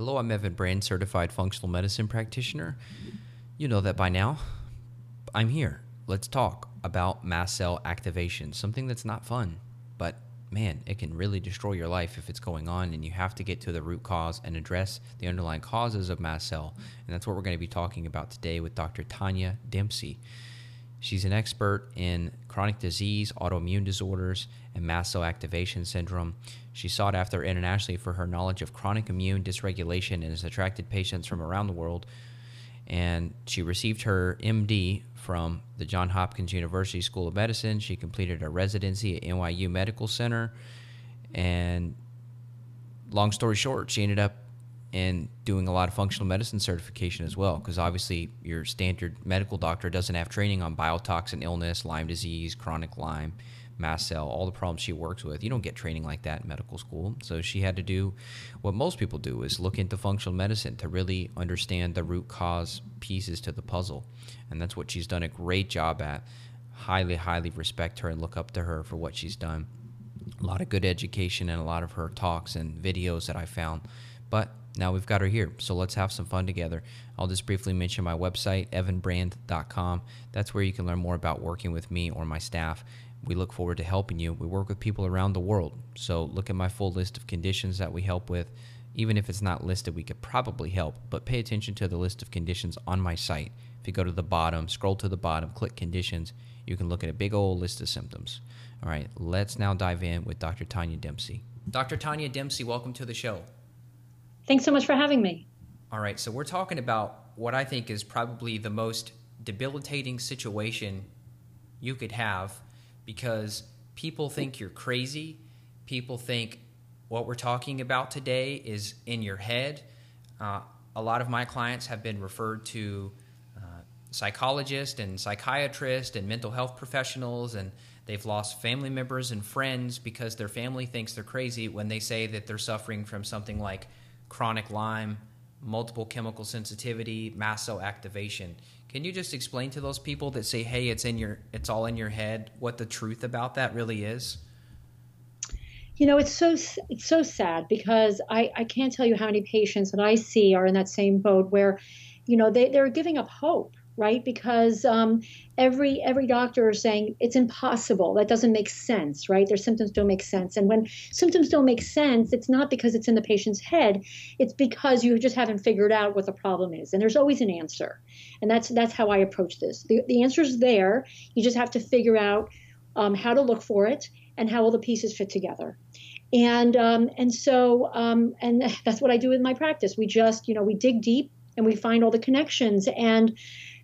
Hello, I'm Evan Brand, certified functional medicine practitioner. You know that by now. I'm here. Let's talk about mast cell activation, something that's not fun, but man, it can really destroy your life if it's going on, and you have to get to the root cause and address the underlying causes of mast cell. And that's what we're going to be talking about today with Dr. Tania Dempsey. She's an expert in chronic disease, autoimmune disorders, and mast cell activation syndrome. She's sought after internationally for her knowledge of chronic immune dysregulation and has attracted patients from around the world. And she received her MD from the Johns Hopkins University School of Medicine. She completed a residency at NYU Medical Center. And long story short, she ended up and doing a lot of functional medicine certification as well because obviously your standard medical doctor doesn't have training on biotoxin illness lyme disease chronic lyme mast cell all the problems she works with. You don't get training like that in medical school. So she had to do what most people do is look into functional medicine to really understand the root cause pieces to the puzzle. And that's what she's done a great job at. Highly highly respect her and look up to her for what she's done. A lot of good education and a lot of her talks and videos that i found. But now we've got her here, so let's have some fun together. I'll just briefly mention my website, evanbrand.com. That's where you can learn more about working with me or my staff. We look forward to helping you. We work with people around the world, so look at my full list of conditions that we help with. Even if it's not listed, we could probably help, but pay attention to the list of conditions on my site. If you go to the bottom, scroll to the bottom, click conditions, you can look at a big old list of symptoms. All right, let's now dive in with Dr. Tania Dempsey. Dr. Tania Dempsey, welcome to the show. Thanks so much for having me. All right, so we're talking about what I think is probably the most debilitating situation you could have because people think you're crazy. People think what we're talking about today is in your head. Uh, a lot of my clients have been referred to uh, psychologists and psychiatrists and mental health professionals, and they've lost family members and friends because their family thinks they're crazy when they say that they're suffering from something like chronic Lyme, multiple chemical sensitivity, mast cell activation. Can you just explain to those people that say, "Hey, it's in your, it's all in your head," what the truth about that really is? You know, it's so it's so sad because I I can't tell you how many patients that I see are in that same boat where, you know, they they're giving up hope right? Because um, every every doctor is saying it's impossible. That doesn't make sense, right? Their symptoms don't make sense. And when symptoms don't make sense, it's not because it's in the patient's head. It's because you just haven't figured out what the problem is. And there's always an answer. And that's that's how I approach this. The the answer's there. You just have to figure out um, how to look for it and how all the pieces fit together and um, and so um, and that's what I do in my practice. We just you know we dig deep and we find all the connections and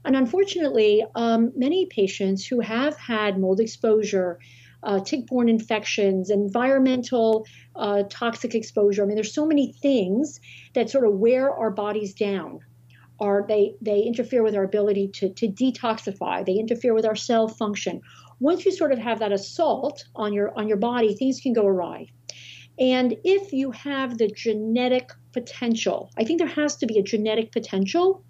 and unfortunately, um, many patients who have had mold exposure, uh, tick-borne infections, environmental uh, toxic exposure. I mean, there's so many things that sort of wear our bodies down. Are they they interfere with our ability to to detoxify? They interfere with our cell function. Once you sort of have that assault on your on your body, things can go awry. And if you have the genetic potential, I think there has to be a genetic potential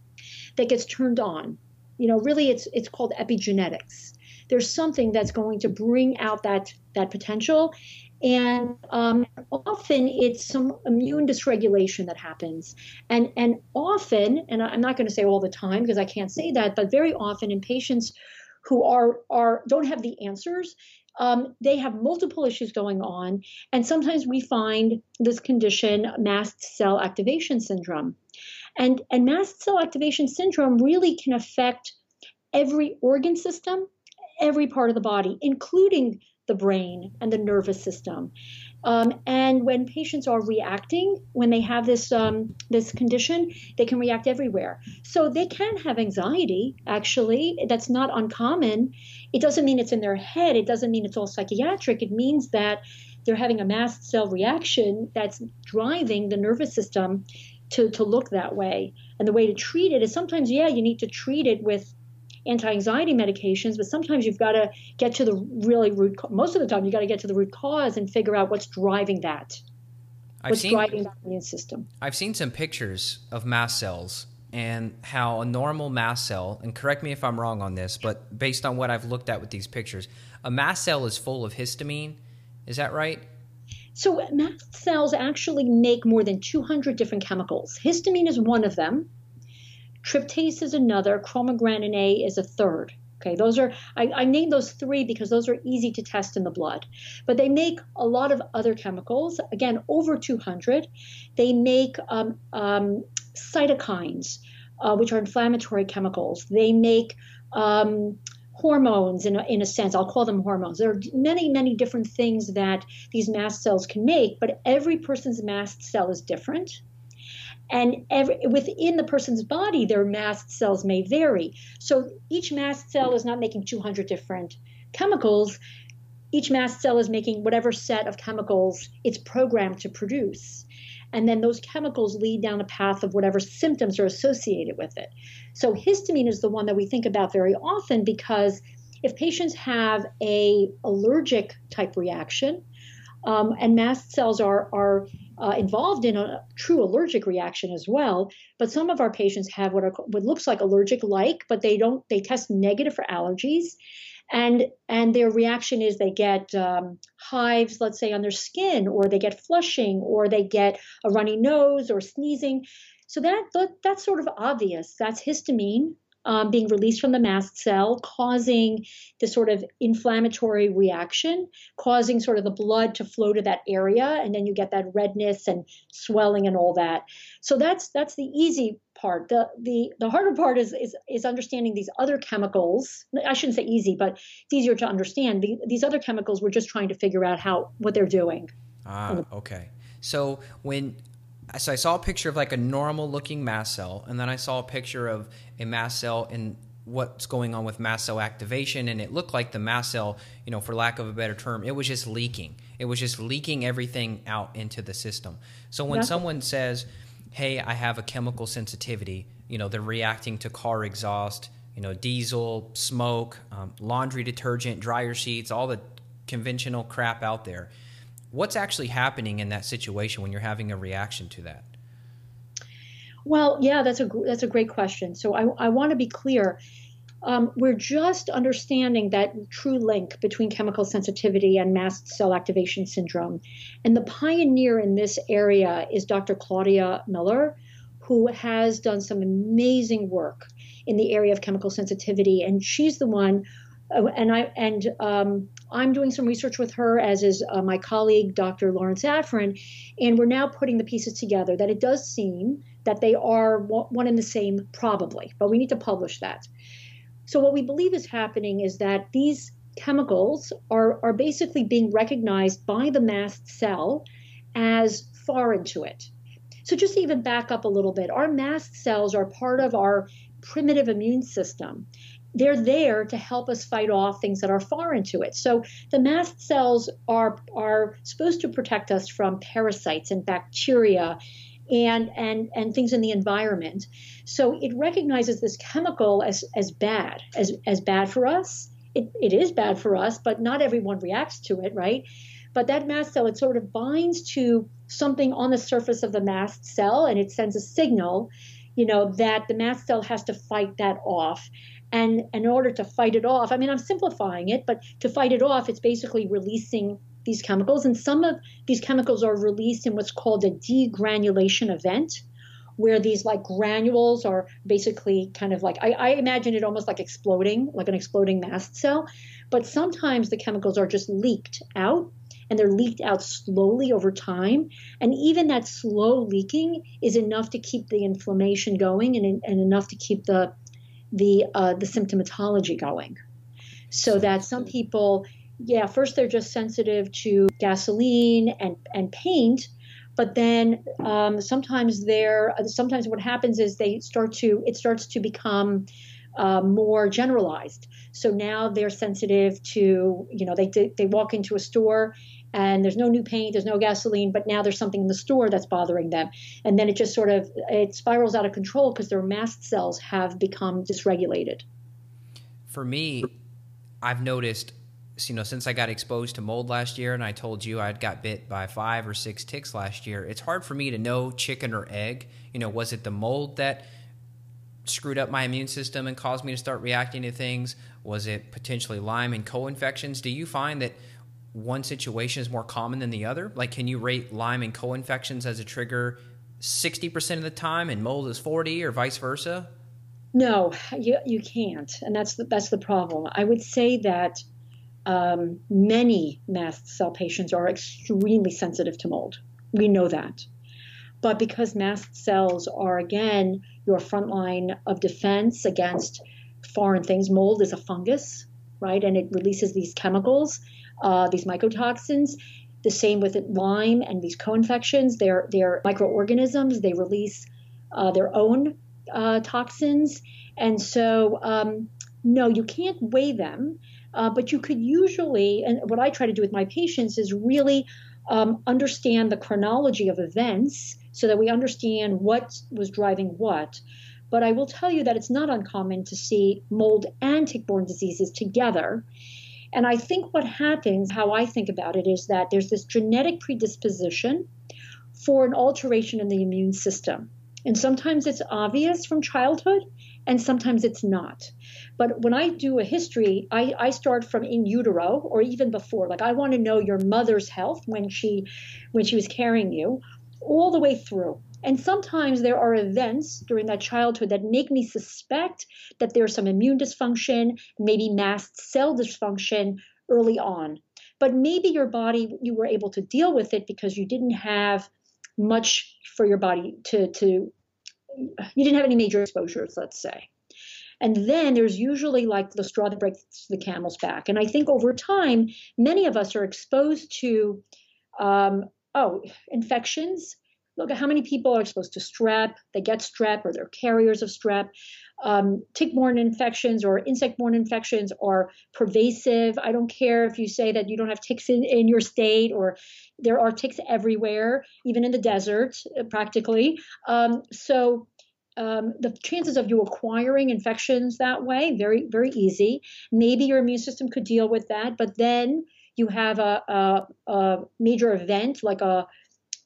that gets turned on you know, really it's it's called epigenetics. There's something that's going to bring out that that potential, and um, often it's some immune dysregulation that happens, and and often, and I'm not going to say all the time because I can't say that, but very often in patients who are are don't have the answers, um, they have multiple issues going on, and sometimes we find this condition, mast cell activation syndrome. And, and mast cell activation syndrome really can affect every organ system, every part of the body, including the brain and the nervous system. Um, and when patients are reacting, when they have this um, this condition, they can react everywhere. So they can have anxiety. Actually, that's not uncommon. It doesn't mean it's in their head. It doesn't mean it's all psychiatric. It means that they're having a mast cell reaction that's driving the nervous system to, to look that way. And the way to treat it is sometimes, yeah, you need to treat it with anti-anxiety medications, but sometimes you've got to get to the really root. Most of the time, you've got to get to the root cause and figure out what's driving that. I've what's seen, driving that immune system? I've seen some pictures of mast cells and how a normal mast cell, and correct me if I'm wrong on this, but based on what I've looked at with these pictures, a mast cell is full of histamine. Is that right? So mast cells actually make more than 200 different chemicals. Histamine is one of them. Tryptase is another. Chromogranin A is a third. Okay, those are, I, I named those three because those are easy to test in the blood. But they make a lot of other chemicals, again, over 200. They make um, um, cytokines, uh, which are inflammatory chemicals. They make um, hormones in a, in a sense. I'll call them hormones. There are many, many different things that these mast cells can make, but every person's mast cell is different. And every, within the person's body, their mast cells may vary. So each mast cell is not making 200 different chemicals. Each mast cell is making whatever set of chemicals it's programmed to produce. And then those chemicals lead down a path of whatever symptoms are associated with it. So histamine is the one that we think about very often because if patients have a allergic type reaction, um, and mast cells are, are uh, involved in a true allergic reaction as well. But some of our patients have what, are, what looks like allergic like, but they don't. They test negative for allergies, and and their reaction is they get um, hives, let's say, on their skin, or they get flushing, or they get a runny nose or sneezing. So that, that that's sort of obvious. That's histamine um, being released from the mast cell, causing this sort of inflammatory reaction, causing sort of the blood to flow to that area, and then you get that redness and swelling and all that. So that's that's the easy part. The the the harder part is is is understanding these other chemicals. I shouldn't say easy, but it's easier to understand. The, these other chemicals, we're just trying to figure out how what they're doing. Ah, okay. So when so I saw a picture of like a normal looking mast cell, and then I saw a picture of a mast cell and what's going on with mast cell activation, and it looked like the mast cell, you know, for lack of a better term, it was just leaking. It was just leaking everything out into the system. So when someone says, "Hey, I have a chemical sensitivity," you know, they're reacting to car exhaust, you know, diesel, smoke, um, laundry detergent, dryer sheets, all the conventional crap out there what's actually happening in that situation when you're having a reaction to that? Well, yeah, that's a that's a great question. So I, I want to be clear. Um, we're just understanding that true link between chemical sensitivity and mast cell activation syndrome. And the pioneer in this area is Dr. Claudia Miller, who has done some amazing work in the area of chemical sensitivity. And she's the one uh, and I and um, I'm doing some research with her, as is uh, my colleague Dr. Lawrence Afrin, and we're now putting the pieces together. That it does seem that they are one and the same, probably, but we need to publish that. So what we believe is happening is that these chemicals are are basically being recognized by the mast cell as foreign to it. So just to even back up a little bit, our mast cells are part of our primitive immune system they're there to help us fight off things that are foreign to it. So the mast cells are are supposed to protect us from parasites and bacteria and and and things in the environment. So it recognizes this chemical as as bad, as as bad for us. It, it is bad for us, but not everyone reacts to it, right? But that mast cell, it sort of binds to something on the surface of the mast cell and it sends a signal, you know, that the mast cell has to fight that off. And in order to fight it off, I mean, I'm simplifying it, but to fight it off, it's basically releasing these chemicals. And some of these chemicals are released in what's called a degranulation event, where these like granules are basically kind of like, I, I imagine it almost like exploding, like an exploding mast cell. But sometimes the chemicals are just leaked out and they're leaked out slowly over time. And even that slow leaking is enough to keep the inflammation going and, and enough to keep the the uh, the symptomatology going. So that some people, yeah, first they're just sensitive to gasoline and and paint, but then um, sometimes they're sometimes what happens is they start to it starts to become uh, more generalized. So now they're sensitive to, you know, they, they walk into a store and there's no new paint, there's no gasoline, but now there's something in the store that's bothering them. And then it just sort of it spirals out of control because their mast cells have become dysregulated. For me, I've noticed you know, since I got exposed to mold last year and I told you I'd got bit by five or six ticks last year, it's hard for me to know chicken or egg. You know, was it the mold that screwed up my immune system and caused me to start reacting to things? Was it potentially Lyme and co infections? Do you find that one situation is more common than the other? Like, can you rate Lyme and co-infections as a trigger 60% of the time and mold is 40 or vice versa? No, you, you can't. And that's the, that's the problem. I would say that um, many mast cell patients are extremely sensitive to mold. We know that. But because mast cells are, again, your front line of defense against foreign things, mold is a fungus, right? And it releases these chemicals, uh, these mycotoxins. The same with Lyme and these co-infections. They're, they're microorganisms. They release uh, their own uh, toxins. And so, um, no, you can't weigh them, uh, but you could usually, and what I try to do with my patients is really um, understand the chronology of events so that we understand what was driving what. But I will tell you that it's not uncommon to see mold and tick borne diseases together. And I think what happens, how I think about it, is that there's this genetic predisposition for an alteration in the immune system. And sometimes it's obvious from childhood, and sometimes it's not. But when I do a history, I, I start from in utero or even before. Like I want to know your mother's health when she when she was carrying you, all the way through. And sometimes there are events during that childhood that make me suspect that there's some immune dysfunction, maybe mast cell dysfunction early on. But maybe your body, you were able to deal with it because you didn't have much for your body to, to you didn't have any major exposures, let's say. And then there's usually like the straw that breaks the camel's back. And I think over time, many of us are exposed to, um, oh, infections. Look at how many people are exposed to strep. They get strep or they're carriers of strep. Um, tick-borne infections or insect-borne infections are pervasive. I don't care if you say that you don't have ticks in, in your state or there are ticks everywhere, even in the desert, uh, practically. Um, so um, the chances of you acquiring infections that way very very easy. Maybe your immune system could deal with that, but then you have a, a, a major event like a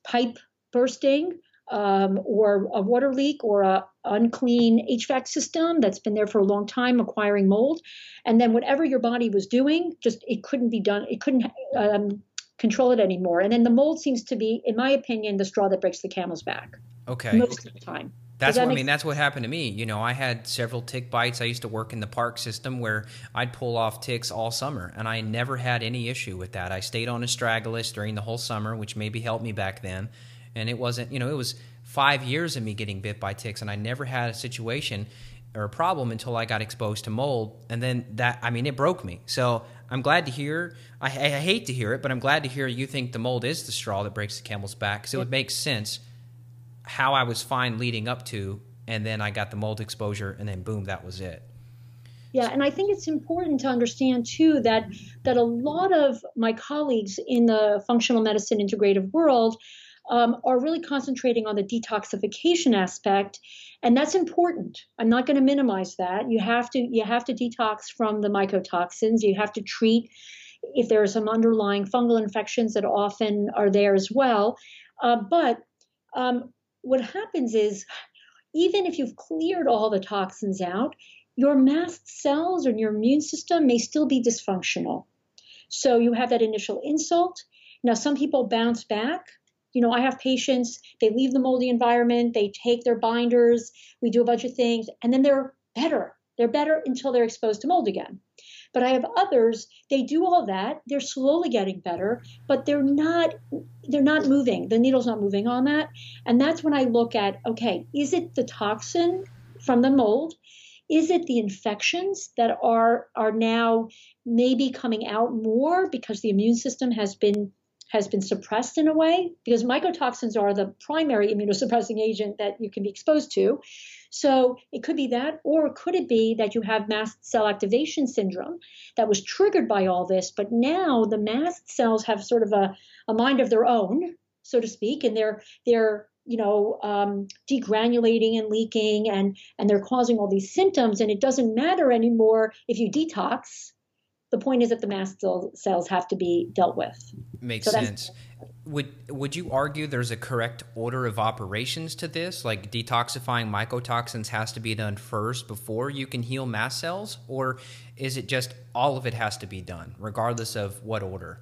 pipe bursting um, or a water leak or a unclean HVAC system that's been there for a long time acquiring mold, and then whatever your body was doing, just it couldn't be done. It couldn't um, control it anymore. And then the mold seems to be, in my opinion, the straw that breaks the camel's back. Okay. Most of the time. That's that what I mean. That's what happened to me. You know, I had several tick bites. I used to work in the park system where I'd pull off ticks all summer, and I never had any issue with that. I stayed on astragalus during the whole summer, which maybe helped me back then. And it wasn't, you know, it was five years of me getting bit by ticks, and I never had a situation or a problem until I got exposed to mold. And then that, I mean, it broke me. So I'm glad to hear. I, I, hate to hear it, but I'm glad to hear you think the mold is the straw that breaks the camel's back because it would make sense how I was fine leading up to, and then I got the mold exposure, and then boom, that was it. Yeah, and I think it's important to understand too that that a lot of my colleagues in the functional medicine integrative world um, are really concentrating on the detoxification aspect and that's important. I'm not going to minimize that. You have to you have to detox from the mycotoxins. You have to treat if there are some underlying fungal infections that often are there as well. Uh, but um, what happens is even if you've cleared all the toxins out your mast cells and your immune system may still be dysfunctional so you have that initial insult now some people bounce back you know, I have patients, they leave the moldy environment, they take their binders, we do a bunch of things, and then they're better. They're better until they're exposed to mold again. But I have others, they do all that, they're slowly getting better, but they're not they're not moving. The needle's not moving on that. And that's when I look at, okay, is it the toxin from the mold? Is it the infections that are are now maybe coming out more because the immune system has been has been suppressed in a way because mycotoxins are the primary immunosuppressing agent that you can be exposed to. So it could be that, or could it be that you have mast cell activation syndrome that was triggered by all this, but now the mast cells have sort of a, a mind of their own, so to speak, and they're they're you know um, degranulating and leaking and and they're causing all these symptoms, and it doesn't matter anymore if you detox the point is that the mast cells have to be dealt with. Makes so sense. Would would you argue there's a correct order of operations to this? Like detoxifying mycotoxins has to be done first before you can heal mast cells, or is it just all of it has to be done regardless of what order?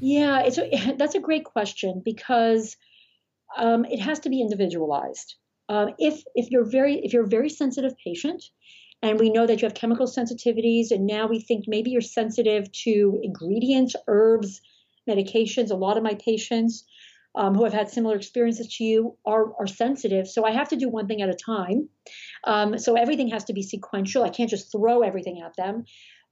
Yeah, it's a, that's a great question because um, it has to be individualized. Uh, if if you're very if you're a very sensitive patient, and we know that you have chemical sensitivities, and now we think maybe you're sensitive to ingredients, herbs, medications. A lot of my patients um, who have had similar experiences to you are, are sensitive. So I have to do one thing at a time. Um, so everything has to be sequential. I can't just throw everything at them.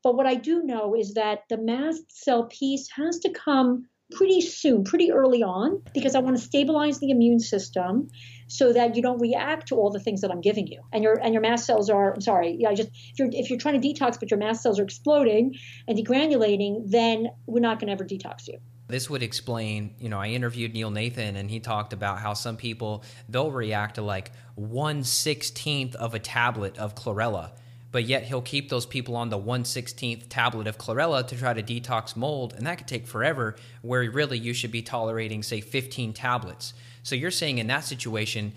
But what I do know is that the mast cell piece has to come pretty soon, pretty early on, because I want to stabilize the immune system so that you don't react to all the things that I'm giving you. And your and your mast cells are I'm sorry, yeah, I just if you're if you're trying to detox but your mast cells are exploding and degranulating, then we're not going to ever detox you. This would explain, you know, I interviewed Neil Nathan and he talked about how some people they'll react to like one sixteenth of a tablet of chlorella but yet he'll keep those people on the 116th tablet of chlorella to try to detox mold, and that could take forever, where really you should be tolerating, say, 15 tablets. So you're saying in that situation,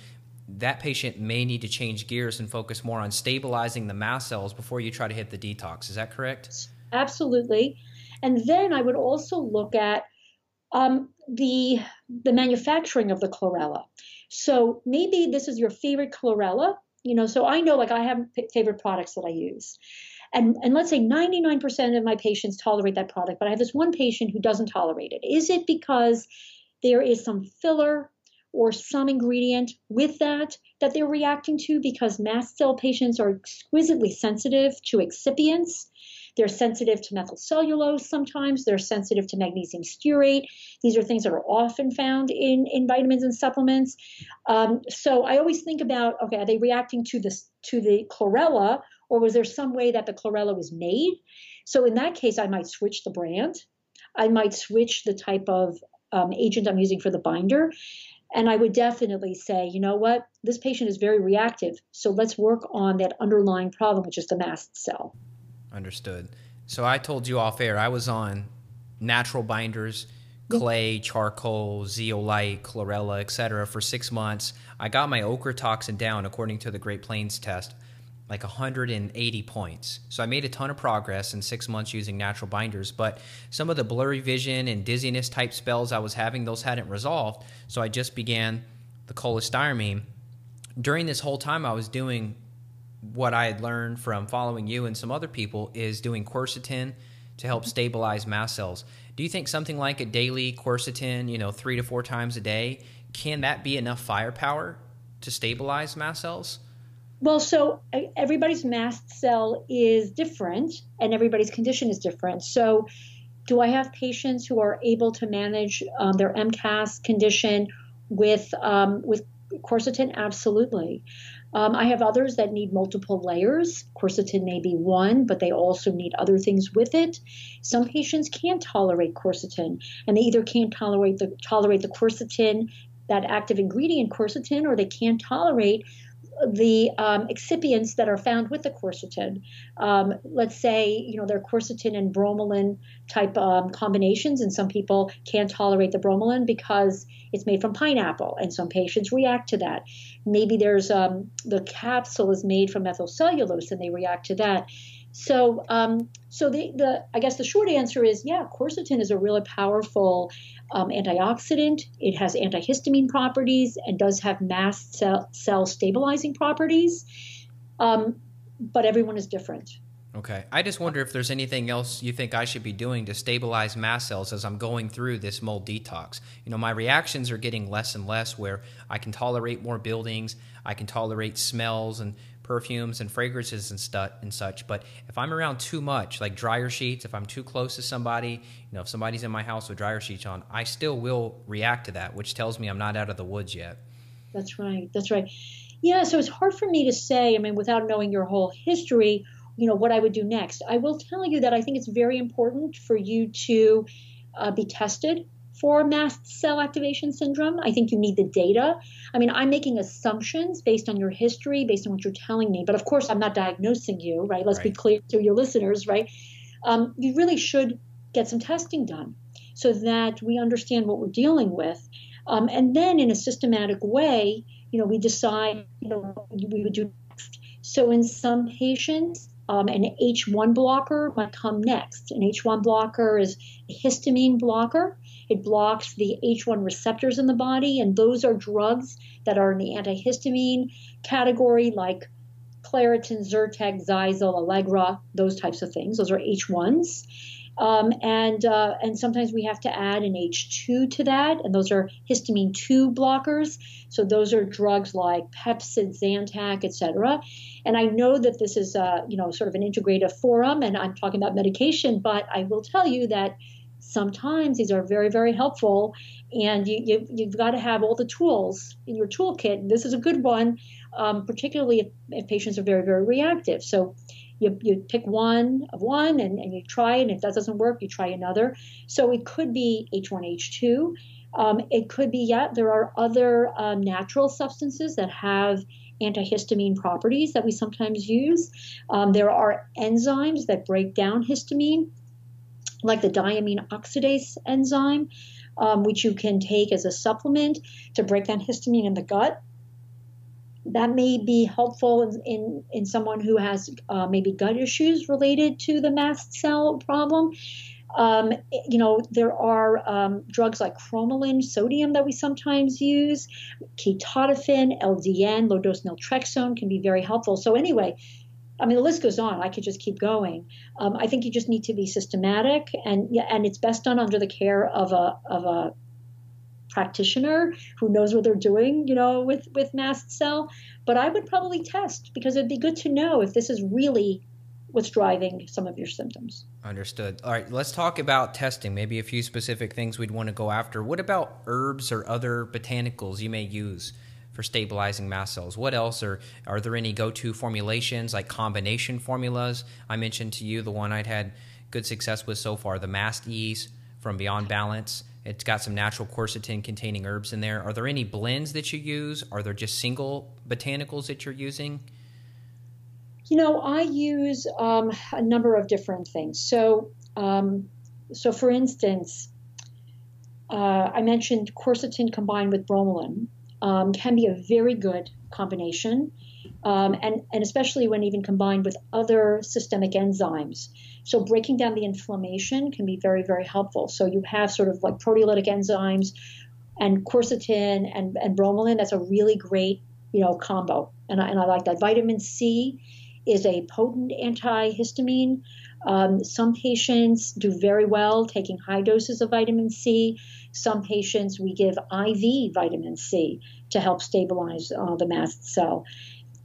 that patient may need to change gears and focus more on stabilizing the mast cells before you try to hit the detox. Is that correct? Absolutely. And then I would also look at um, the the manufacturing of the chlorella. So maybe this is your favorite chlorella, you know, so I know like I have favorite products that I use. And, and let's say 99% of my patients tolerate that product, but I have this one patient who doesn't tolerate it. Is it because there is some filler or some ingredient with that that they're reacting to because mast cell patients are exquisitely sensitive to excipients they're sensitive to methylcellulose sometimes. They're sensitive to magnesium stearate. These are things that are often found in, in vitamins and supplements. Um, so I always think about okay, are they reacting to this to the chlorella, or was there some way that the chlorella was made? So in that case, I might switch the brand. I might switch the type of um, agent I'm using for the binder. And I would definitely say, you know what, this patient is very reactive. So let's work on that underlying problem, which is the mast cell. Understood. So I told you off air I was on natural binders, clay, charcoal, zeolite, chlorella, etc. for six months. I got my ochratoxin down according to the Great Plains test, like 180 points. So I made a ton of progress in six months using natural binders, but some of the blurry vision and dizziness type spells I was having, those hadn't resolved. So I just began the cholestyramine. During this whole time, I was doing what I had learned from following you and some other people is doing quercetin to help stabilize mast cells. Do you think something like a daily quercetin, you know, three to four times a day, can that be enough firepower to stabilize mast cells? Well, so everybody's mast cell is different and everybody's condition is different. So, do I have patients who are able to manage um, their MCAS condition with um, with quercetin? Absolutely. Um, I have others that need multiple layers. Quercetin may be one, but they also need other things with it. Some patients can't tolerate quercetin, and they either can't tolerate the tolerate the quercetin, that active ingredient quercetin, or they can't tolerate the um, excipients that are found with the quercetin. Um, let's say, you know, they're quercetin and bromelain type um, combinations, and some people can't tolerate the bromelain because it's made from pineapple, and some patients react to that. Maybe there's um, the capsule is made from methylcellulose, and they react to that. So, um, so the, the I guess the short answer is yeah, quercetin is a really powerful um, antioxidant. It has antihistamine properties and does have mast cell, cell stabilizing properties. Um, but everyone is different. Okay. I just wonder if there's anything else you think I should be doing to stabilize mast cells as I'm going through this mold detox. You know, my reactions are getting less and less where I can tolerate more buildings, I can tolerate smells and perfumes and fragrances and stuff and such. But if I'm around too much, like dryer sheets, if I'm too close to somebody, you know, if somebody's in my house with dryer sheets on, I still will react to that, which tells me I'm not out of the woods yet. That's right. That's right. Yeah, so it's hard for me to say, I mean, without knowing your whole history, you know, what I would do next. I will tell you that I think it's very important for you to uh, be tested for mast cell activation syndrome. I think you need the data. I mean, I'm making assumptions based on your history, based on what you're telling me. But of course, I'm not diagnosing you, right? Let's right. be clear to your listeners, right? Um, you really should get some testing done so that we understand what we're dealing with. Um, and then in a systematic way, you know, we decide, you know, we would do next. So in some patients, um, an H1 blocker might come next. An H1 blocker is a histamine blocker. It blocks the H1 receptors in the body, and those are drugs that are in the antihistamine category, like Claritin, Zyrtec, Xyzal, Allegra, those types of things. Those are H1s. Um, and uh, and sometimes we have to add an H2 to that, and those are histamine 2 blockers. So those are drugs like Pepcid, Zantac, etc. And I know that this is a, you know sort of an integrative forum, and I'm talking about medication, but I will tell you that sometimes these are very very helpful, and you, you you've got to have all the tools in your toolkit. This is a good one, um, particularly if, if patients are very very reactive. So you, you pick one of one and, and you try. And if that doesn't work, you try another. So it could be H1, H2. Um, it could be, yeah, there are other um, natural substances that have antihistamine properties that we sometimes use. Um, there are enzymes that break down histamine, like the diamine oxidase enzyme, um, which you can take as a supplement to break down histamine in the gut that may be helpful in, in, in someone who has uh, maybe gut issues related to the mast cell problem. Um, you know, there are um, drugs like cromolyn, sodium that we sometimes use, ketotifen, LDN, low dose naltrexone can be very helpful. So, anyway, I mean, the list goes on. I could just keep going. Um, I think you just need to be systematic, and yeah, and it's best done under the care of a of a practitioner who knows what they're doing, you know, with with mast cell. But I would probably test because it'd be good to know if this is really what's driving some of your symptoms. Understood. All right, let's talk about testing. Maybe a few specific things we'd want to go after. What about herbs or other botanicals you may use? For stabilizing mast cells. What else are are there any go-to formulations like combination formulas? I mentioned to you the one I'd had good success with so far, the Mast Ease from Beyond Balance. It's got some natural quercetin containing herbs in there. Are there any blends that you use? Are there just single botanicals that you're using? You know, I use um, a number of different things. So, um, so for instance, uh, I mentioned quercetin combined with bromelain um, can be a very good combination, um, and and especially when even combined with other systemic enzymes. So breaking down the inflammation can be very, very helpful. So you have sort of like proteolytic enzymes and quercetin and, and bromelain. That's a really great, you know, combo. And I, and I like that. Vitamin C is a potent antihistamine. Um, some patients do very well taking high doses of vitamin C. Some patients we give IV vitamin C to help stabilize uh, the mast cell.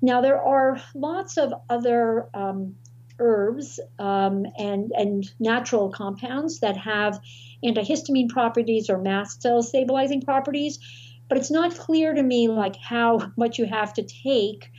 Now, there are lots of other um, herbs um, and, and natural compounds that have antihistamine properties or mast cell stabilizing properties, but it's not clear to me like how much you have to take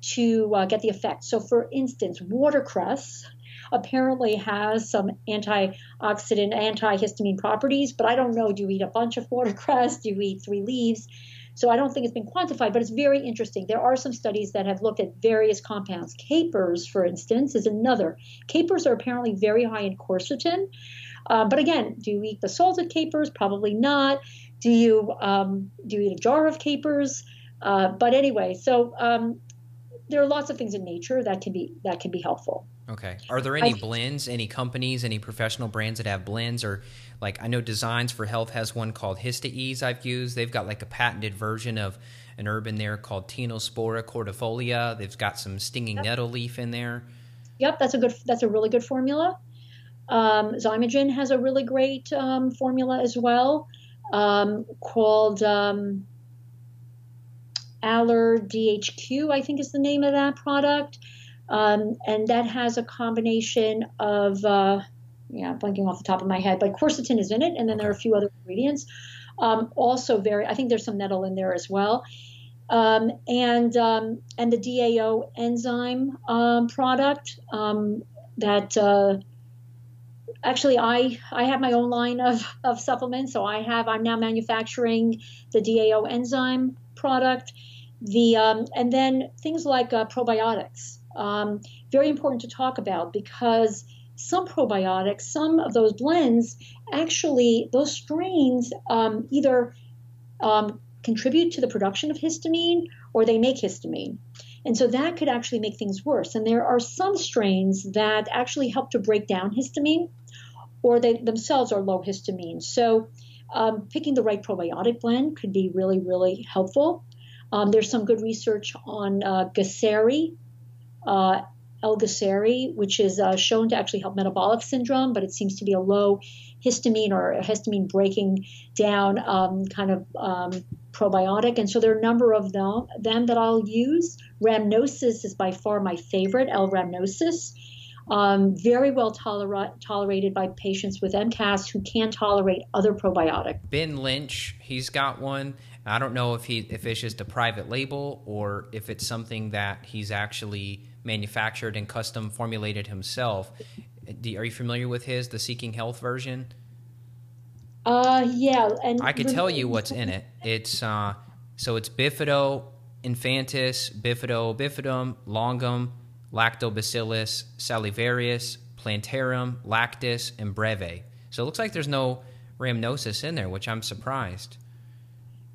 to uh, get the effect. So, for instance, watercress apparently has some antioxidant, antihistamine properties, but I don't know. Do you eat a bunch of watercress? Do you eat three leaves? So I don't think it's been quantified, but it's very interesting. There are some studies that have looked at various compounds. Capers, for instance, is another. Capers are apparently very high in quercetin. Uh, but again, do you eat the salted capers? Probably not. Do you um, do you eat a jar of capers? Uh, but anyway, so um, there are lots of things in nature that can be that can be helpful. Okay. Are there any I, blends, any companies, any professional brands that have blends or like I know Designs for Health has one called HistaEze I've used. They've got like a patented version of an herb in there called Tinospora cordifolia. They've got some stinging yep. nettle leaf in there. Yep, that's a good that's a really good formula. Um, Xymogen has a really great um, formula as well um, called um, Aller DHQ, I think is the name of that product. Um, and that has a combination of, uh, yeah, blanking off the top of my head, but quercetin is in it, and then there are a few other ingredients. Um, also, very, I think there's some nettle in there as well. Um, and um, and the DAO enzyme um, product um, that uh, actually I I have my own line of, of supplements. So I have I'm now manufacturing the DAO enzyme product. The um, and then things like uh, probiotics um, very important to talk about because some probiotics, some of those blends, actually, those strains um, either um, contribute to the production of histamine or they make histamine. And so that could actually make things worse. And there are some strains that actually help to break down histamine or they themselves are low histamine. So um, picking the right probiotic blend could be really, really helpful. Um, there's some good research on uh, Gasseri, uh, L-Gasseri, which is uh, shown to actually help metabolic syndrome, but it seems to be a low histamine or histamine breaking down um, kind of um, probiotic. And so there are a number of them, them that I'll use. Rhamnosus is by far my favorite, L. rhamnosus. Um, very well toler- tolerated by patients with MCAS who can't tolerate other probiotic. Ben Lynch, he's got one. I don't know if he if it's just a private label or if it's something that he's actually manufactured and custom formulated himself. Do, are you familiar with his the Seeking Health version? Uh, yeah, and I could tell you what's in it. It's uh, so it's Bifido infantis, Bifido bifidum, longum, Lactobacillus salivarius, plantarum, lactis, and breve. So it looks like there's no rhamnosus in there, which I'm surprised.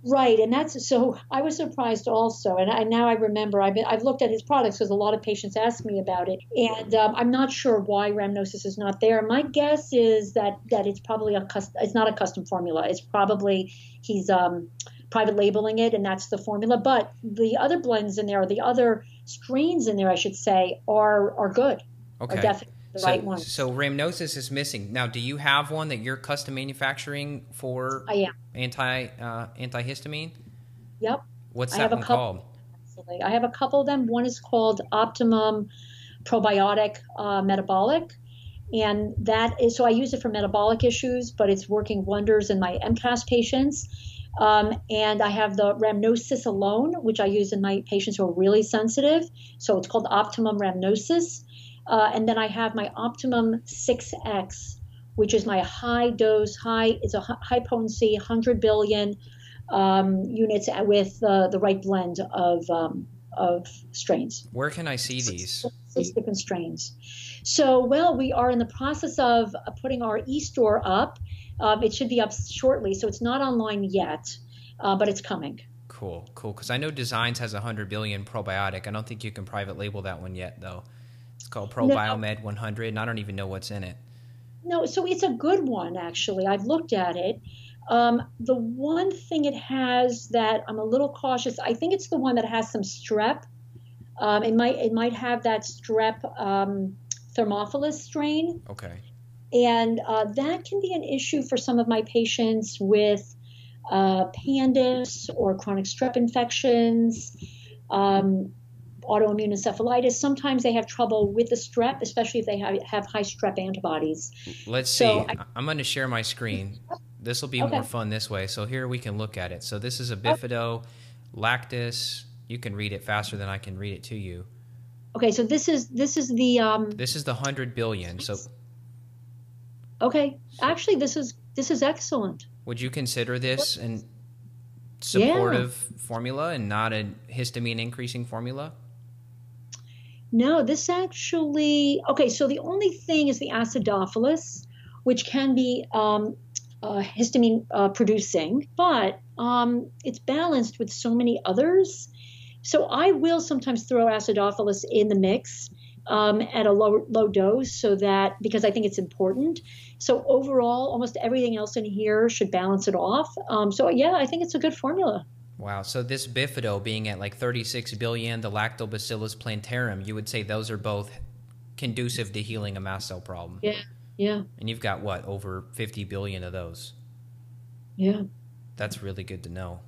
Right, and that's so. I was surprised also, and I, now I remember. I've been, I've looked at his products because a lot of patients ask me about it, and um, I'm not sure why rhamnosus is not there. My guess is that that it's probably a custom. It's not a custom formula. It's probably he's um, private labeling it, and that's the formula. But the other blends in there, or the other strains in there, I should say, are are good. Okay. Are definitely the so, right one. So rhamnosus is missing. Now, do you have one that you're custom manufacturing for I am. anti uh, antihistamine? Yep. What's I that have one a couple, called? I have a couple of them. One is called Optimum Probiotic uh, Metabolic. And that is so I use it for metabolic issues, but it's working wonders in my MCAS patients. Um, and I have the rhamnosus alone, which I use in my patients who are really sensitive. So it's called Optimum Rhamnosus. Uh, and then I have my Optimum 6X, which is my high dose, high, it's a high potency, 100 billion um, units with uh, the right blend of, um, of strains. Where can I see these? Six different strains. So, well, we are in the process of putting our e-store up. Um, it should be up shortly, so it's not online yet, uh, but it's coming. Cool, cool. Because I know Designs has a 100 billion probiotic. I don't think you can private label that one yet, though. Called ProBiomed no. 100, and I don't even know what's in it. No, so it's a good one, actually. I've looked at it. Um, the one thing it has that I'm a little cautious, I think it's the one that has some strep. Um, it might it might have that strep um, thermophilus strain. Okay. And uh, that can be an issue for some of my patients with uh, PANDAS or chronic strep infections. Um, autoimmune encephalitis. Sometimes they have trouble with the strep, especially if they have, have high strep antibodies. Let's so see. I, am going to share my screen. This will be okay. more fun this way. So here we can look at it. So this is a bifido, lactis. You can read it faster than I can read it to you. Okay, so this is this is the um, this is the hundred billion. So okay, actually, this is this is excellent. Would you consider this an supportive yeah. formula and not a histamine increasing formula? No, this actually, okay, so the only thing is the acidophilus, which can be um, uh, histamine uh, producing, but um, it's balanced with so many others. So I will sometimes throw acidophilus in the mix um, at a low, low dose so that because I think it's important. So overall, almost everything else in here should balance it off. Um, so yeah, I think it's a good formula. Wow. So this bifido being at like 36 billion, the lactobacillus plantarum, you would say those are both conducive to healing a mast cell problem. Yeah. Yeah. And you've got what, over 50 billion of those? Yeah. That's really good to know.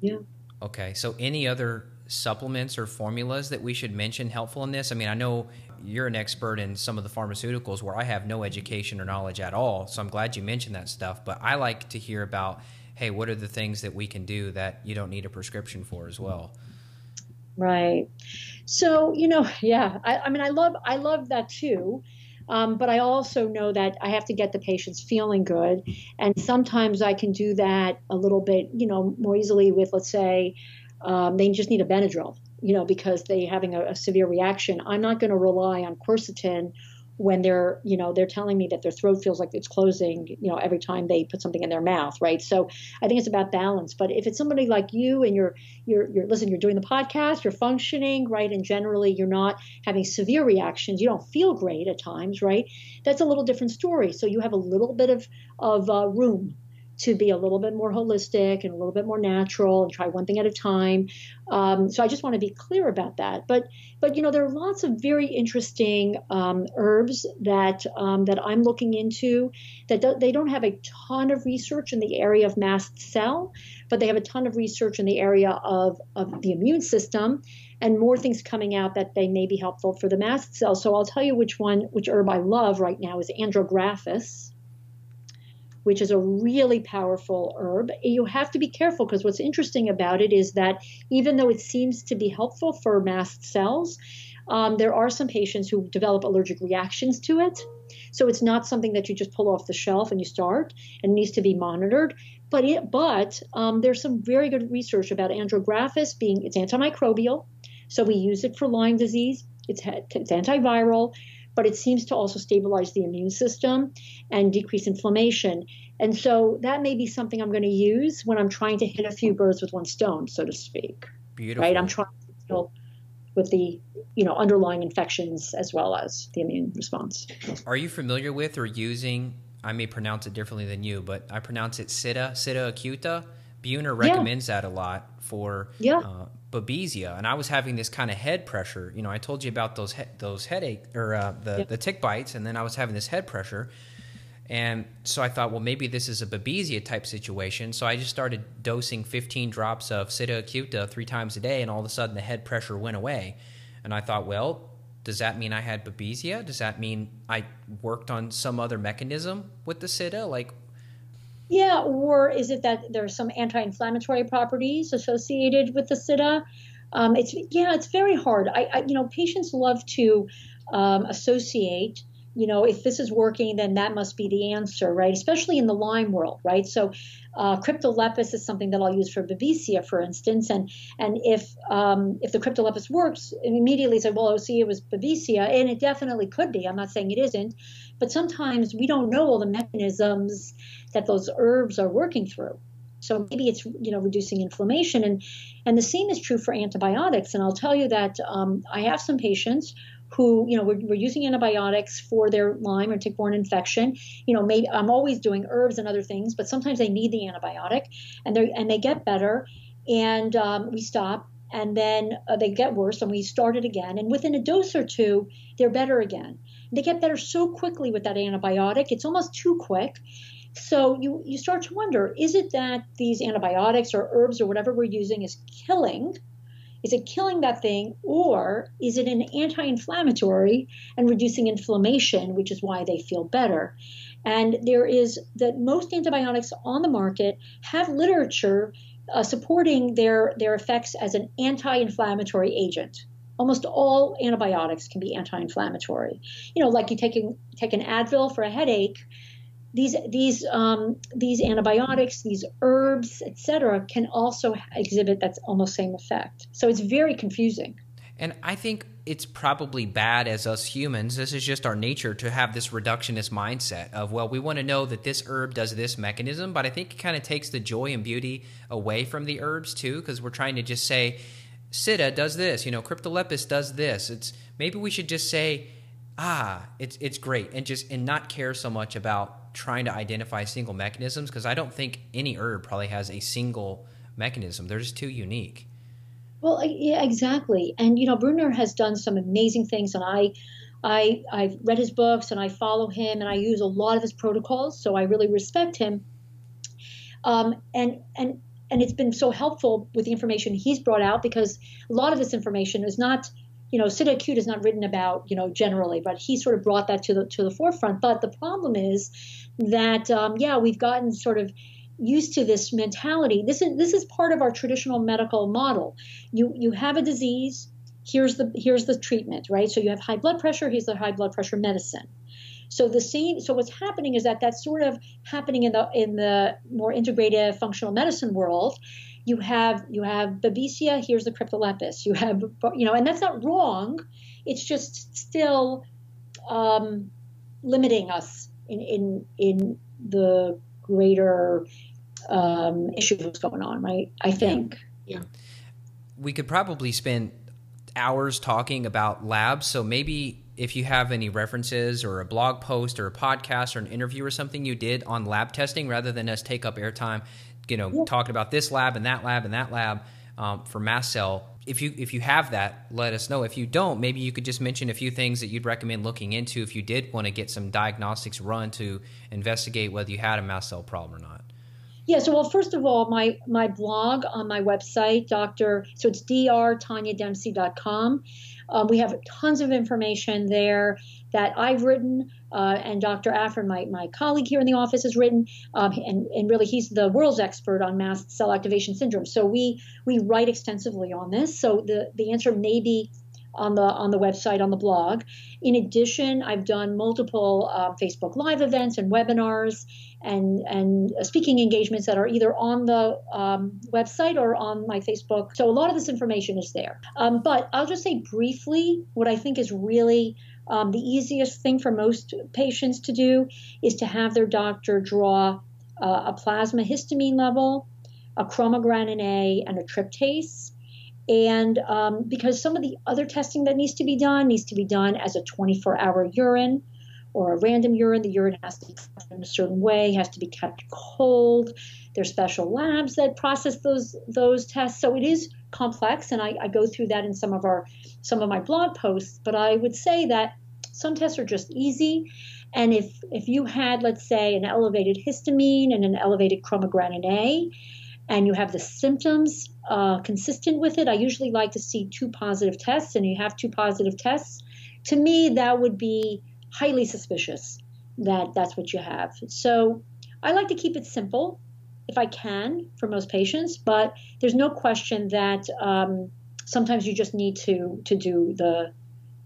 Yeah. Okay. So any other supplements or formulas that we should mention helpful in this? I mean, I know you're an expert in some of the pharmaceuticals where I have no education or knowledge at all. So I'm glad you mentioned that stuff, but I like to hear about hey, what are the things that we can do that you don't need a prescription for as well? Right. So, you know, yeah, I, I mean, I love, I love that too. Um, but I also know that I have to get the patients feeling good. And sometimes I can do that a little bit, you know, more easily with, let's say, um, they just need a Benadryl, you know, because they're having a, a severe reaction. I'm not going to rely on quercetin when they're you know they're telling me that their throat feels like it's closing you know every time they put something in their mouth right? So i think it's about balance. But if it's somebody like you and you're you're you're listen you're doing the podcast you're functioning right? And generally you're not having severe reactions you don't feel great at times right? That's a little different story. So you have a little bit of of uh, room to be a little bit more holistic and a little bit more natural and try one thing at a time. Um, so I just want to be clear about that. But but you know there are lots of very interesting um, herbs that um, that I'm looking into that do, they don't have a ton of research in the area of mast cell, but they have a ton of research in the area of of the immune system and more things coming out that they may be helpful for the mast cell. So I'll tell you which one, which herb I love right now is andrographis which is a really powerful herb. You have to be careful because what's interesting about it is that even though it seems to be helpful for mast cells, um, there are some patients who develop allergic reactions to it. So it's not something that you just pull off the shelf and you start, and needs to be monitored. But it, but um, there's some very good research about andrographis being it's antimicrobial, so we use it for Lyme disease. It's, it's antiviral but it seems to also stabilize the immune system and decrease inflammation. And so that may be something I'm going to use when I'm trying to hit a few birds with one stone, so to speak. Beautiful. Right? I'm trying to deal with the you know underlying infections as well as the immune response. Are you familiar with or using? I may pronounce it differently than you, but I pronounce it Sida, Sida acuta. Buhner recommends yeah. that a lot for yeah. uh, babesia, and I was having this kind of head pressure. You know, I told you about those he- those headache or uh, the yep. the tick bites, and then I was having this head pressure, and so I thought, well, maybe this is a babesia type situation. So I just started dosing 15 drops of Sida acuta three times a day, and all of a sudden the head pressure went away. And I thought, well, does that mean I had babesia? Does that mean I worked on some other mechanism with the Sida? Like, yeah, or is it that there are some anti-inflammatory properties associated with the Sida? Um, it's yeah, it's very hard. I, I, you know patients love to um, associate. You know, if this is working, then that must be the answer, right? Especially in the Lyme world, right? So, uh, cryptolepis is something that I'll use for babesia, for instance, and and if um, if the cryptolepis works, immediately say, well, oh, see, it was babesia, and it definitely could be. I'm not saying it isn't, but sometimes we don't know all the mechanisms that those herbs are working through. So maybe it's you know reducing inflammation, and and the same is true for antibiotics. And I'll tell you that um, I have some patients who you know we're, we're, using antibiotics for their Lyme or tick-borne infection. You know, maybe I'm always doing herbs and other things, but sometimes they need the antibiotic, and they and they get better, and um, we stop, and then uh, they get worse, and we start it again, and within a dose or two, they're better again. They get better so quickly with that antibiotic; it's almost too quick. So you, you start to wonder is it that these antibiotics or herbs or whatever we're using is killing? Is it killing that thing, or is it an anti inflammatory and reducing inflammation, which is why they feel better? And there is that most antibiotics on the market have literature uh, supporting their, their effects as an anti inflammatory agent. Almost all antibiotics can be anti inflammatory. You know, like you take, take an Advil for a headache these these um, these antibiotics, these herbs, etc., can also exhibit that almost same effect. So it's very confusing. And I think it's probably bad as us humans. This is just our nature to have this reductionist mindset of, well, we want to know that this herb does this mechanism, but I think it kind of takes the joy and beauty away from the herbs too, because we're trying to just say, Sida does this, you know, Cryptolepis does this. It's maybe we should just say, ah, it's it's great, and just and not care so much about trying to identify single mechanisms because I don't think any herb probably has a single mechanism. They're just too unique. Well, yeah, exactly. And you know, Buhner has done some amazing things, and I, I, I've read his books and I follow him, and I use a lot of his protocols, so I really respect him. Um, and and and it's been so helpful with the information he's brought out because a lot of this information is not you know, Sida acuta is not written about, you know, generally, but he sort of brought that to the to the forefront. But the problem is that, um, yeah, we've gotten sort of used to this mentality. This is this is part of our traditional medical model. You you have a disease, here's the here's the treatment, right? So you have high blood pressure, here's the high blood pressure medicine. So the same. So what's happening is that that's sort of happening in the in the more integrative functional medicine world you have you have babesia here's the cryptolepis you have you know and that's not wrong it's just still um, limiting us in in in the greater um, issue that's going on, right? I think. Yeah. We could probably spend hours talking about labs. So maybe if you have any references or a blog post or a podcast or an interview or something you did on lab testing, rather than us take up airtime, you know, yeah. talking about this lab and that lab and that lab um, for mast cell. If you if you have that, let us know. If you don't, maybe you could just mention a few things that you'd recommend looking into if you did want to get some diagnostics run to investigate whether you had a mast cell problem or not. Yeah, so well, first of all, my my blog on my website, Doctor, so it's drtaniadempsey.com. Um, we have tons of information there that I've written, uh, and Dr. Afrin, my, my colleague here in the office, has written, um, and, and really he's the world's expert on mast cell activation syndrome. So we we write extensively on this. So the the answer may be on the on the website on the blog. In addition, I've done multiple uh, Facebook Live events and webinars and and speaking engagements that are either on the um, website or on my Facebook. So a lot of this information is there. Um, but I'll just say briefly what I think is really um, the easiest thing for most patients to do is to have their doctor draw uh, a plasma histamine level, a chromogranin A, and a tryptase and um, because some of the other testing that needs to be done needs to be done as a 24 hour urine or a random urine. The urine has to be in a certain way, has to be kept cold. There's special labs that process those those tests. So it is complex, and I, I go through that in some of our some of my blog posts. But I would say that some tests are just easy. And if if you had, let's say, an elevated histamine and an elevated chromogranin A, and you have the symptoms uh, consistent with it, I usually like to see two positive tests, and you have two positive tests. To me, that would be highly suspicious that that's what you have. So I like to keep it simple if I can for most patients, but there's no question that um, sometimes you just need to to do the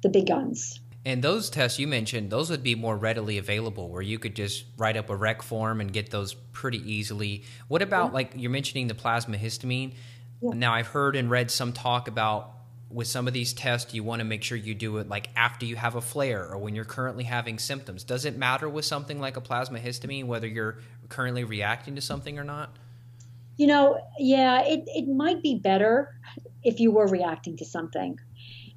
the big guns. And those tests you mentioned, those would be more readily available where you could just write up a rec form and get those pretty easily. What about, yeah. like, you're mentioning the plasma histamine? Yeah. Now, I've heard and read some talk about with some of these tests, you want to make sure you do it like after you have a flare or when you're currently having symptoms. Does it matter with something like a plasma histamine whether you're currently reacting to something or not? You know, yeah, it, it might be better if you were reacting to something.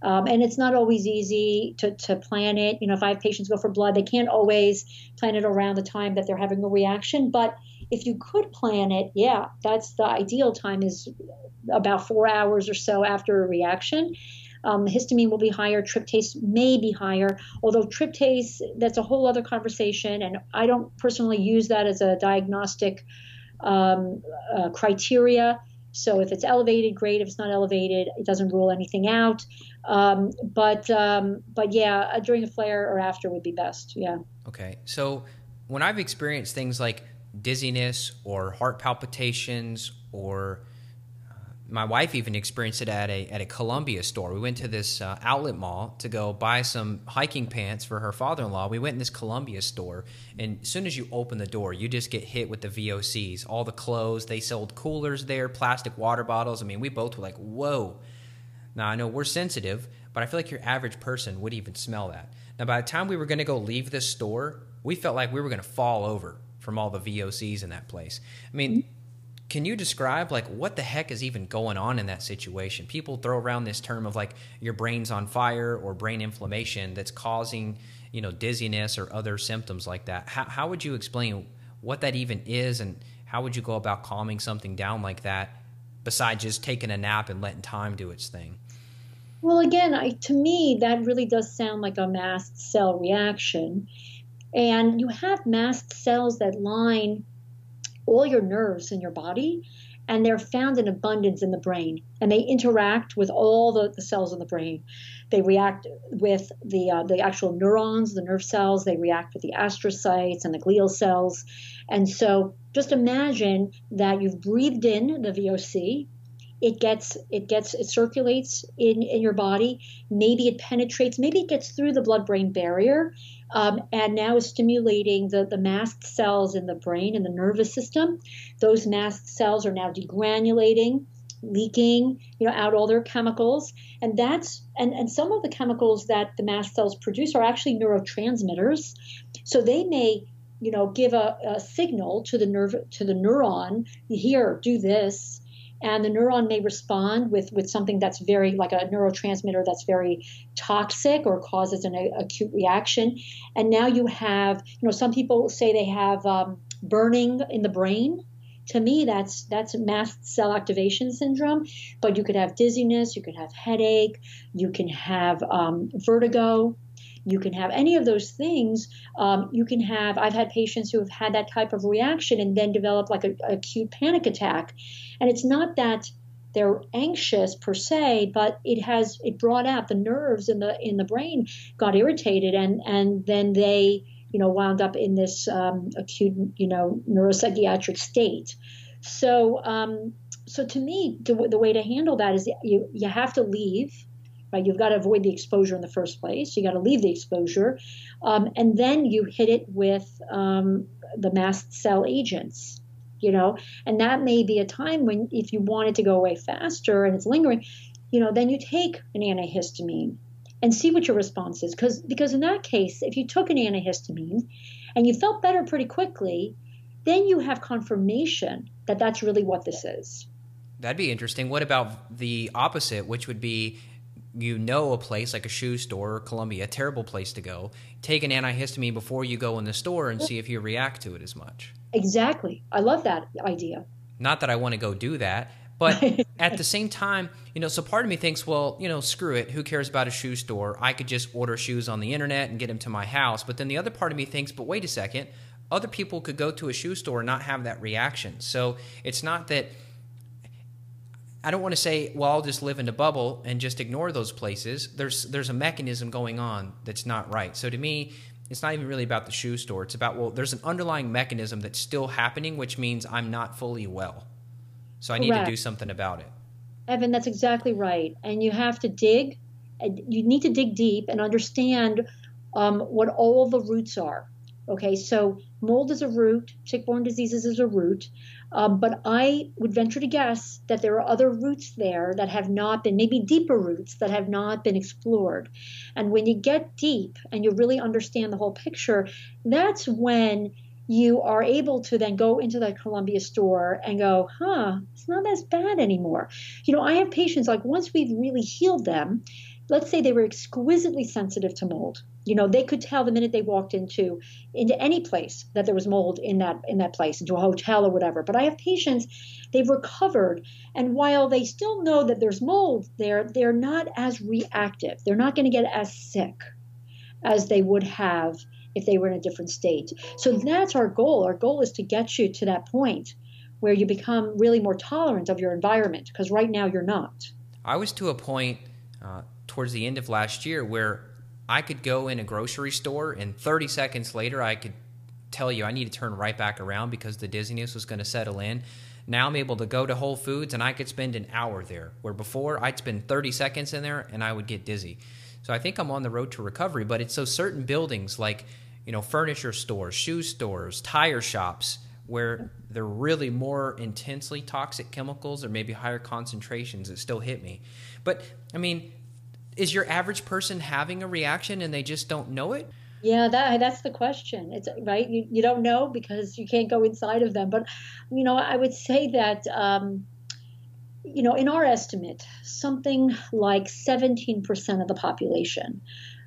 Um, and it's not always easy to, to plan it. You know, if I have patients go for blood, they can't always plan it around the time that they're having a reaction. But if you could plan it, yeah, that's the ideal time is about four hours or so after a reaction. Um, histamine will be higher, tryptase may be higher, although tryptase, that's a whole other conversation, and I don't personally use that as a diagnostic um, uh, criteria. So if it's elevated, great. If it's not elevated, it doesn't rule anything out. Um, but um, but yeah, uh, during a flare or after would be best. Yeah. Okay. So when I've experienced things like dizziness or heart palpitations or my wife even experienced it at a at a Columbia store. We went to this uh, outlet mall to go buy some hiking pants for her father-in-law. We went in this Columbia store, and as soon as you open the door, you just get hit with the VOCs. All the clothes they sold coolers there, plastic water bottles. I mean, we both were like, "Whoa!" Now I know we're sensitive, but I feel like your average person would even smell that. Now by the time we were going to go leave this store, we felt like we were going to fall over from all the VOCs in that place. I mean mm-hmm. can you describe like what the heck is even going on in that situation? People throw around this term of like your brain's on fire or brain inflammation that's causing you know dizziness or other symptoms like that. How, how would you explain what that even is and how would you go about calming something down like that besides just taking a nap and letting time do its thing? Well again I, to me that really does sound like a mast cell reaction and you have mast cells that line all your nerves in your body and they're found in abundance in the brain and they interact with all the, the cells in the brain. They react with the uh, the actual neurons the nerve cells they react with the astrocytes and the glial cells. And so just imagine that you've breathed in the voc it gets it gets it circulates in in your body maybe it penetrates maybe it gets through the blood brain barrier um, and now is stimulating the, the mast cells in the brain and the nervous system. Those mast cells are now degranulating leaking, you know, out all their chemicals. And that's and, and some of the chemicals that the mast cells produce are actually neurotransmitters. So they may, you know, give a, a signal to the nerve to the neuron, here, do this. And the neuron may respond with, with something that's very like a neurotransmitter that's very toxic or causes an a, acute reaction. And now you have, you know, some people say they have um, burning in the brain. To me that's that's mast cell activation syndrome but you could have dizziness you could have headache you can have um, vertigo you can have any of those things. Um, you can have i've had patients who have had that type of reaction and then develop like an acute panic attack and it's not that they're anxious per se but it has it brought out the nerves in the in the brain got irritated and and then they you know, wound up in this um, acute, you know, neuropsychiatric state. So, um, so to me, the, the way to handle that is you you have to leave, right? You've got to avoid the exposure in the first place. You got to leave the exposure, um, and then you hit it with um, the mast cell agents. You know, and that may be a time when if you want it to go away faster and it's lingering, you know, then you take an antihistamine and see what your response is. Because because in that case, if you took an antihistamine and you felt better pretty quickly, then you have confirmation that that's really what this is. That'd be interesting. What about the opposite, which would be you know a place like a shoe store or Columbia, a terrible place to go. Take an antihistamine before you go in the store and see if you react to it as much. Exactly. I love that idea. Not that I want to go do that, but at the same time, you know, so part of me thinks, well, you know, screw it. Who cares about a shoe store? I could just order shoes on the internet and get them to my house. But then the other part of me thinks, but wait a second. Other people could go to a shoe store and not have that reaction. So it's not that. I don't want to say, well, I'll just live in a bubble and just ignore those places. There's there's a mechanism going on that's not right. So to me, it's not even really about the shoe store. It's about well, there's an underlying mechanism that's still happening, which means I'm not fully well. So I need Correct. to do something about it. Evan, that's exactly right. And you have to dig. You need to dig deep and understand um, what all the roots are. Okay, so mold is a root, tick-borne diseases is a root, um, but I would venture to guess that there are other roots there that have not been, maybe deeper roots that have not been explored. And when you get deep and you really understand the whole picture, that's when you are able to then go into the Columbia store and go, huh, it's not as bad anymore. You know, I have patients like once we've really healed them, let's say they were exquisitely sensitive to mold. You know, they could tell the minute they walked into into any place that there was mold in that in that place, into a hotel or whatever. But I have patients, they've recovered, and while they still know that there's mold there, they're not as reactive. They're not going to get as sick as they would have if they were in a different state. So that's our goal. Our goal is to get you to that point where you become really more tolerant of your environment because right now you're not. I was to a point uh, towards the end of last year where I could go in a grocery store and 30 seconds later I could tell you I need to turn right back around because the dizziness was going to settle in. Now I'm able to go to Whole Foods and I could spend an hour there, where before I'd spend 30 seconds in there and I would get dizzy. So I think I'm on the road to recovery, but it's those certain buildings like, you know, furniture stores, shoe stores, tire shops where they're really more intensely toxic chemicals or maybe higher concentrations that still hit me. But I mean, is your average person having a reaction and they just don't know it? Yeah, that that's the question. It's right. You, you don't know because you can't go inside of them. But you know, I would say that um, you know, in our estimate, something like 17% of the population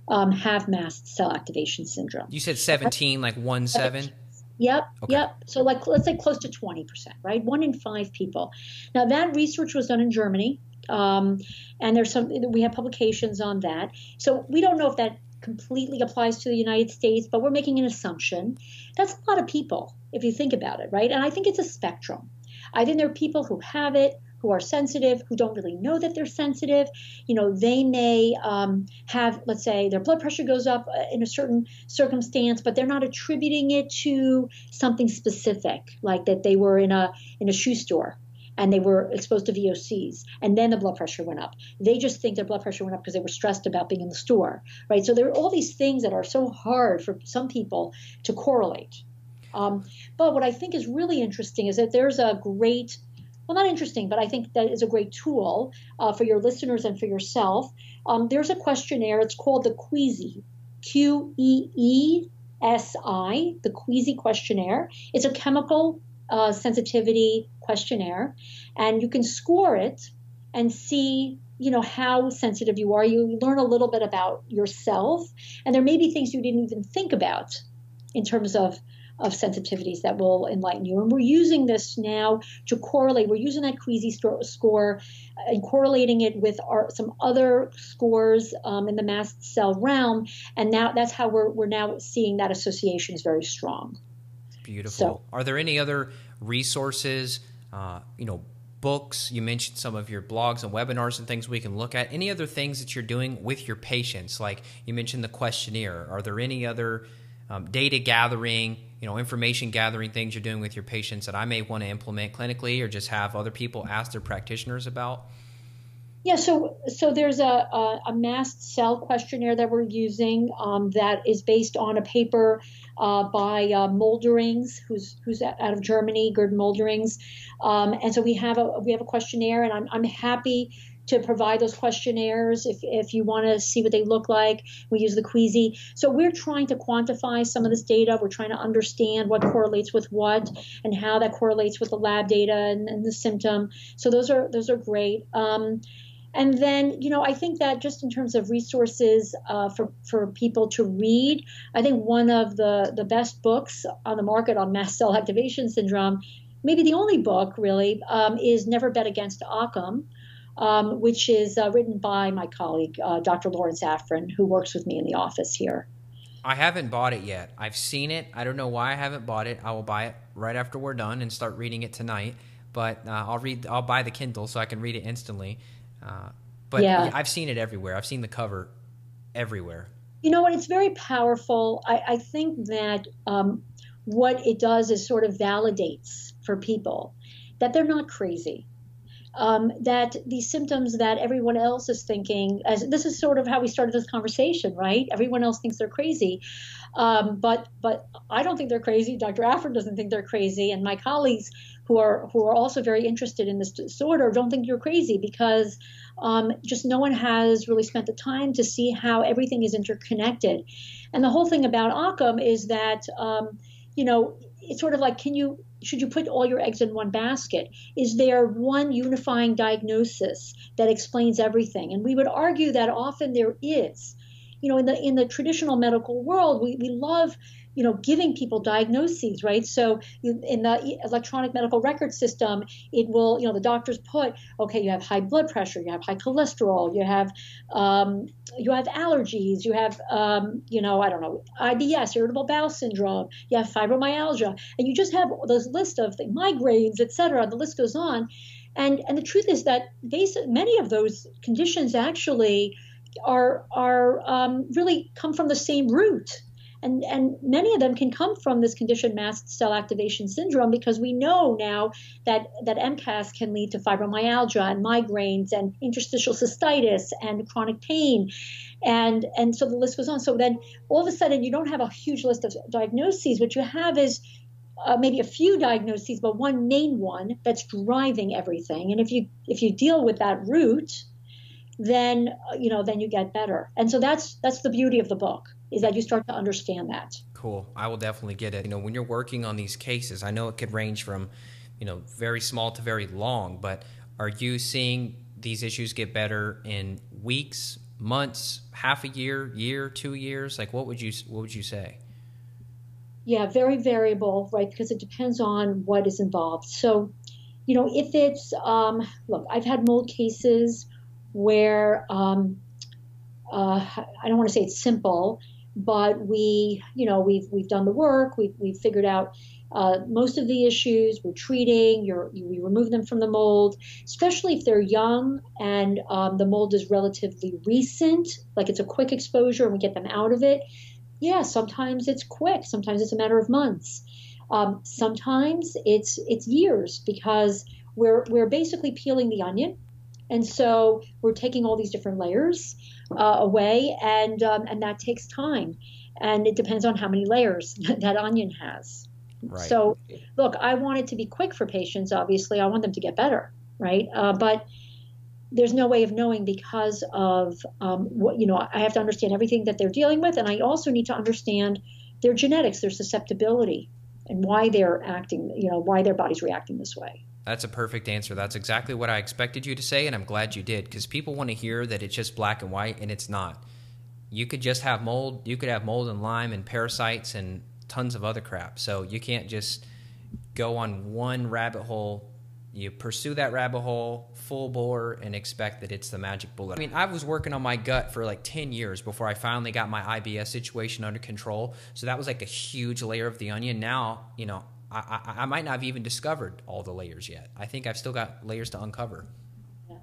um, have mast cell activation syndrome. You said 17, like one seven? Yep, okay. yep. So like let's say close to 20%, right? One in five people. Now that research was done in Germany. Um, and there's some we have publications on that. So we don't know if that completely applies to the United States, but we're making an assumption. That's a lot of people if you think about it, right? And I think it's a spectrum. I think there are people who have it, who are sensitive, who don't really know that they're sensitive. You know, they may um, have, let's say, their blood pressure goes up uh, in a certain circumstance, but they're not attributing it to something specific, like that they were in a in a shoe store and they were exposed to VOCs, and then the blood pressure went up. They just think their blood pressure went up because they were stressed about being in the store, right? So there are all these things that are so hard for some people to correlate. Um, but what I think is really interesting is that there's a great well, not interesting, but I think that is a great tool uh, for your listeners and for yourself. Um, there's a questionnaire. It's called the QEESI, Q E E S I, the QEESI questionnaire. It's a chemical uh, sensitivity questionnaire, and you can score it and see you know how sensitive you are you learn a little bit about yourself and there may be things you didn't even think about in terms of of sensitivities that will enlighten you. And we're using this now to correlate. We're using that QEESI score and correlating it with our, some other scores um, in the mast cell realm. And now that's how we're, we're now seeing that association is very strong. Beautiful. So, Are there any other resources, uh, you know, books? You mentioned some of your blogs and webinars and things we can look at. Any other things that you're doing with your patients? Like you mentioned the questionnaire. Are there any other um, data gathering, you know, information gathering things you're doing with your patients that I may want to implement clinically or just have other people ask their practitioners about? Yeah, so so there's a, a, a mast cell questionnaire that we're using um, that is based on a paper uh, by uh, Molderings, who's who's out of Germany, Gerd Molderings, um, and so we have a we have a questionnaire, and I'm I'm happy to provide those questionnaires if, if you want to see what they look like. We use the QEESI. So we're trying to quantify some of this data. We're trying to understand what correlates with what and how that correlates with the lab data and, and the symptom. So those are those are great. Um, and then, you know, I think that just in terms of resources uh, for, for people to read, I think one of the, the best books on the market on mast cell activation syndrome, maybe the only book really, um, is Never Bet Against Occam um, which is uh, written by my colleague, uh, Dr. Lawrence Afrin, who works with me in the office here. I haven't bought it yet. I've seen it. I don't know why I haven't bought it. I will buy it right after we're done and start reading it tonight. But uh, I'll read. I'll buy the Kindle so I can read it instantly. Uh, but yeah. I've seen it everywhere. I've seen the cover everywhere. You know what? It's very powerful. I, I think that um, what it does is sort of validates for people that they're not crazy um, that these symptoms that everyone else is thinking, as this is sort of how we started this conversation, right? Everyone else thinks they're crazy, um, but but I don't think they're crazy. Dr. Afrin doesn't think they're crazy, and my colleagues who are who are also very interested in this disorder don't think you're crazy because um, just no one has really spent the time to see how everything is interconnected. And the whole thing about Occam is that um, you know it's sort of like can you should you put all your eggs in one basket? Is there one unifying diagnosis that explains everything? And we would argue that often there is. You know, in the in the traditional medical world, we, we love you know, giving people diagnoses, right? So in the electronic medical record system, it will, you know, the doctors put, okay, you have high blood pressure, you have high cholesterol, you have, um, you have allergies, you have, um, you know, I don't know, IBS, irritable bowel syndrome, you have fibromyalgia, and you just have this list of the migraines, et cetera. The list goes on, and and the truth is that many of those conditions actually are are um, really come from the same root and, and many of them can come from this condition, mast cell activation syndrome, because we know now that, that MCAS can lead to fibromyalgia and migraines and interstitial cystitis and chronic pain. And, and so the list goes on. So then all of a sudden, you don't have a huge list of diagnoses. What you have is uh, maybe a few diagnoses, but one main one that's driving everything. And if you if you deal with that root, then you know then you get better. And so that's that's the beauty of the book is that you start to understand that. Cool. I will definitely get it. You know, when you're working on these cases, I know it could range from, you know, very small to very long, but are you seeing these issues get better in weeks, months, half a year, year, two years? Like what would you what would you say? Yeah, very variable, right? Because it depends on what is involved. So, you know, if it's um, look, I've had mold cases where um, uh, I don't want to say it's simple, but we, you know, we've we've done the work. We've we've figured out uh, most of the issues. We're treating. You're, we remove them from the mold, especially if they're young and um, the mold is relatively recent, like it's a quick exposure, and we get them out of it. Yeah, sometimes it's quick. Sometimes it's a matter of months. Um, sometimes it's it's years because we're we're basically peeling the onion, and so we're taking all these different layers uh, away, and um, and that takes time, and it depends on how many layers that onion has. Right. So, look, I want it to be quick for patients. Obviously, I want them to get better, right? Uh, but there's no way of knowing because of um, what you know. I have to understand everything that they're dealing with, and I also need to understand their genetics, their susceptibility, and why they're acting. You know, why their body's reacting this way. That's a perfect answer. That's exactly what I expected you to say, and I'm glad you did because people want to hear that it's just black and white, and it's not. You could just have mold. You could have mold and Lyme and parasites and tons of other crap. So you can't just go on one rabbit hole you pursue that rabbit hole full bore and expect that it's the magic bullet. I mean, I was working on my gut for like 10 years before I finally got my IBS situation under control. So that was like a huge layer of the onion. Now, you know, I, I, I might not have even discovered all the layers yet. I think I've still got layers to uncover. Yeah.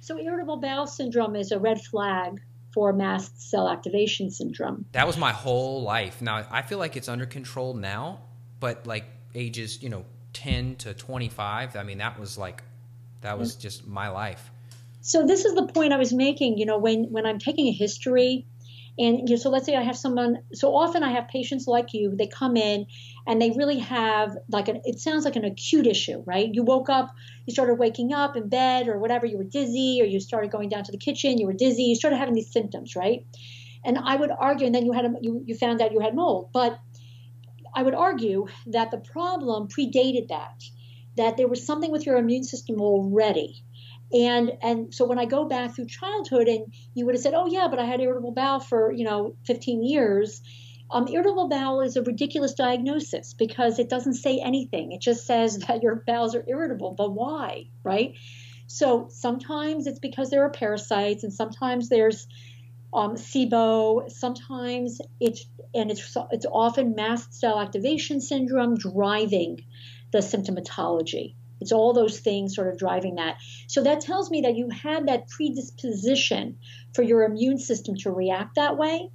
So, irritable bowel syndrome is a red flag for mast cell activation syndrome. That was my whole life. Now, I feel like it's under control now, but like ages, you know, 10 to 25 i mean that was like that was just my life so this is the point i was making you know when when i'm taking a history and you know, so let's say i have someone so often i have patients like you they come in and they really have like an it sounds like an acute issue right you woke up you started waking up in bed or whatever you were dizzy or you started going down to the kitchen you were dizzy you started having these symptoms right and i would argue and then you had a, you, you found out you had mold but I would argue that the problem predated that, that there was something with your immune system already. And and so when I go back through childhood and you would have said, oh yeah, but I had irritable bowel for you know 15 years. Um, irritable bowel is a ridiculous diagnosis because it doesn't say anything. It just says that your bowels are irritable, but why, right? So sometimes it's because there are parasites, and sometimes there's um, SIBO. Sometimes it's and it's it's often mast cell activation syndrome driving the symptomatology. It's all those things sort of driving that. So that tells me that you had that predisposition for your immune system to react that way,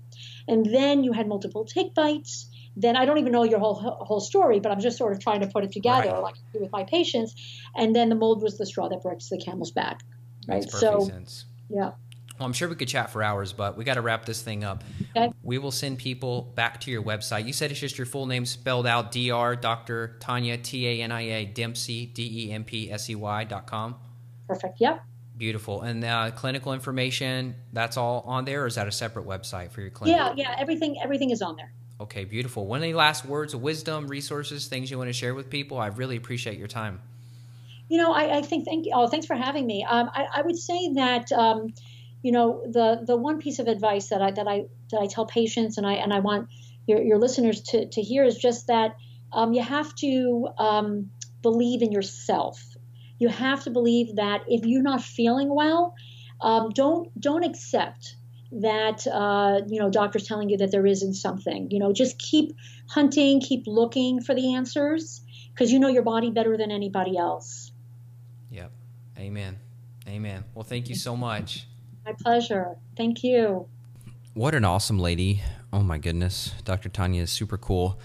and then you had multiple tick bites. Then I don't even know your whole whole story, but I'm just sort of trying to put it together, right. like I do with my patients. And then the mold was the straw that breaks the camel's back. Right. so, sense. yeah. Well, I'm sure we could chat for hours, but we got to wrap this thing up. Okay. We will send people back to your website. You said it's just your full name spelled out Dr. Dr. Tania, T A N I A, Dempsey, D E M P S E Y dot com. Perfect. Yep. Beautiful. And uh, clinical information, that's all on there, or is that a separate website for your clinic? Yeah, yeah. Everything, everything is on there. Okay, beautiful. One Any last words of wisdom, resources, things you want to share with people? I really appreciate your time. You know, I, I think, thank you. Oh, thanks for having me. Um, I, I, would say that. Um, you know the the one piece of advice that I that I that I tell patients and I and I want your, your listeners to to hear is just that um, you have to um, believe in yourself. You have to believe that if you're not feeling well, um, don't don't accept that uh, you know doctors telling you that there isn't something. You know, just keep hunting, keep looking for the answers because you know your body better than anybody else. Yep. Amen. Amen. Well, thank you so much. My pleasure. Thank you. What an awesome lady. Oh my goodness. Dr. Tania is super cool.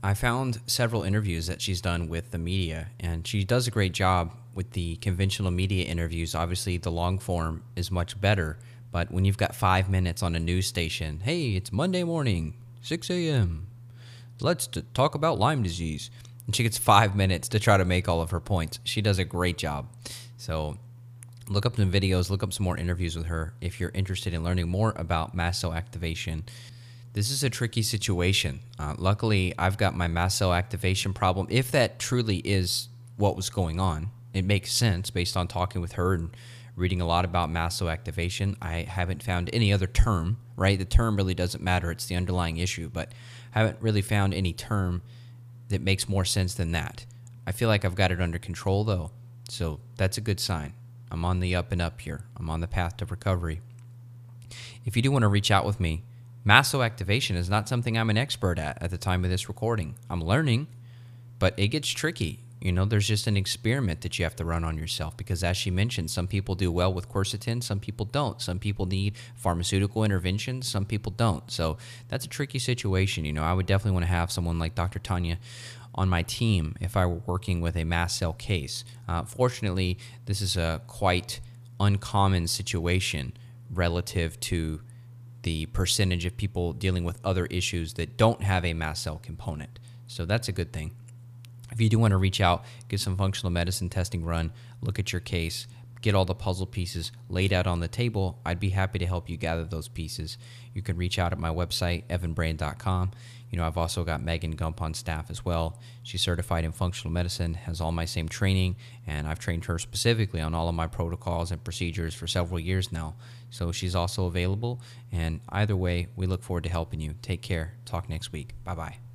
I found several interviews that she's done with the media, and she does a great job with the conventional media interviews. Obviously, the long form is much better, but when you've got five minutes on a news station, hey, it's Monday morning, 6 a.m., let's t- talk about Lyme disease. And she gets five minutes to try to make all of her points. She does a great job. So look up some videos, look up some more interviews with her if you're interested in learning more about mast cell activation. This is a tricky situation. Uh, luckily, I've got my mast cell activation problem. If that truly is what was going on, it makes sense based on talking with her and reading a lot about mast cell activation. I haven't found any other term, right? The term really doesn't matter, it's the underlying issue, but I haven't really found any term that makes more sense than that. I feel like I've got it under control though, so that's a good sign. I'm on the up and up here. I'm on the path to recovery. If you do want to reach out with me, mast activation is not something I'm an expert at at the time of this recording. I'm learning, but it gets tricky. You know, there's just an experiment that you have to run on yourself because, as she mentioned, some people do well with quercetin, some people don't. Some people need pharmaceutical interventions, some people don't. So that's a tricky situation. You know, I would definitely want to have someone like Dr. Tania on my team if I were working with a mast cell case. Uh, fortunately, this is a quite uncommon situation relative to the percentage of people dealing with other issues that don't have a mast cell component. So that's a good thing. If you do want to reach out, get some functional medicine testing run, look at your case, get all the puzzle pieces laid out on the table, I'd be happy to help you gather those pieces. You can reach out at my website, evanbrand.com. You know, I've also got Megan Gump on staff as well. She's certified in functional medicine, has all my same training, and I've trained her specifically on all of my protocols and procedures for several years now. So she's also available. And either way, we look forward to helping you. Take care. Talk next week. Bye bye.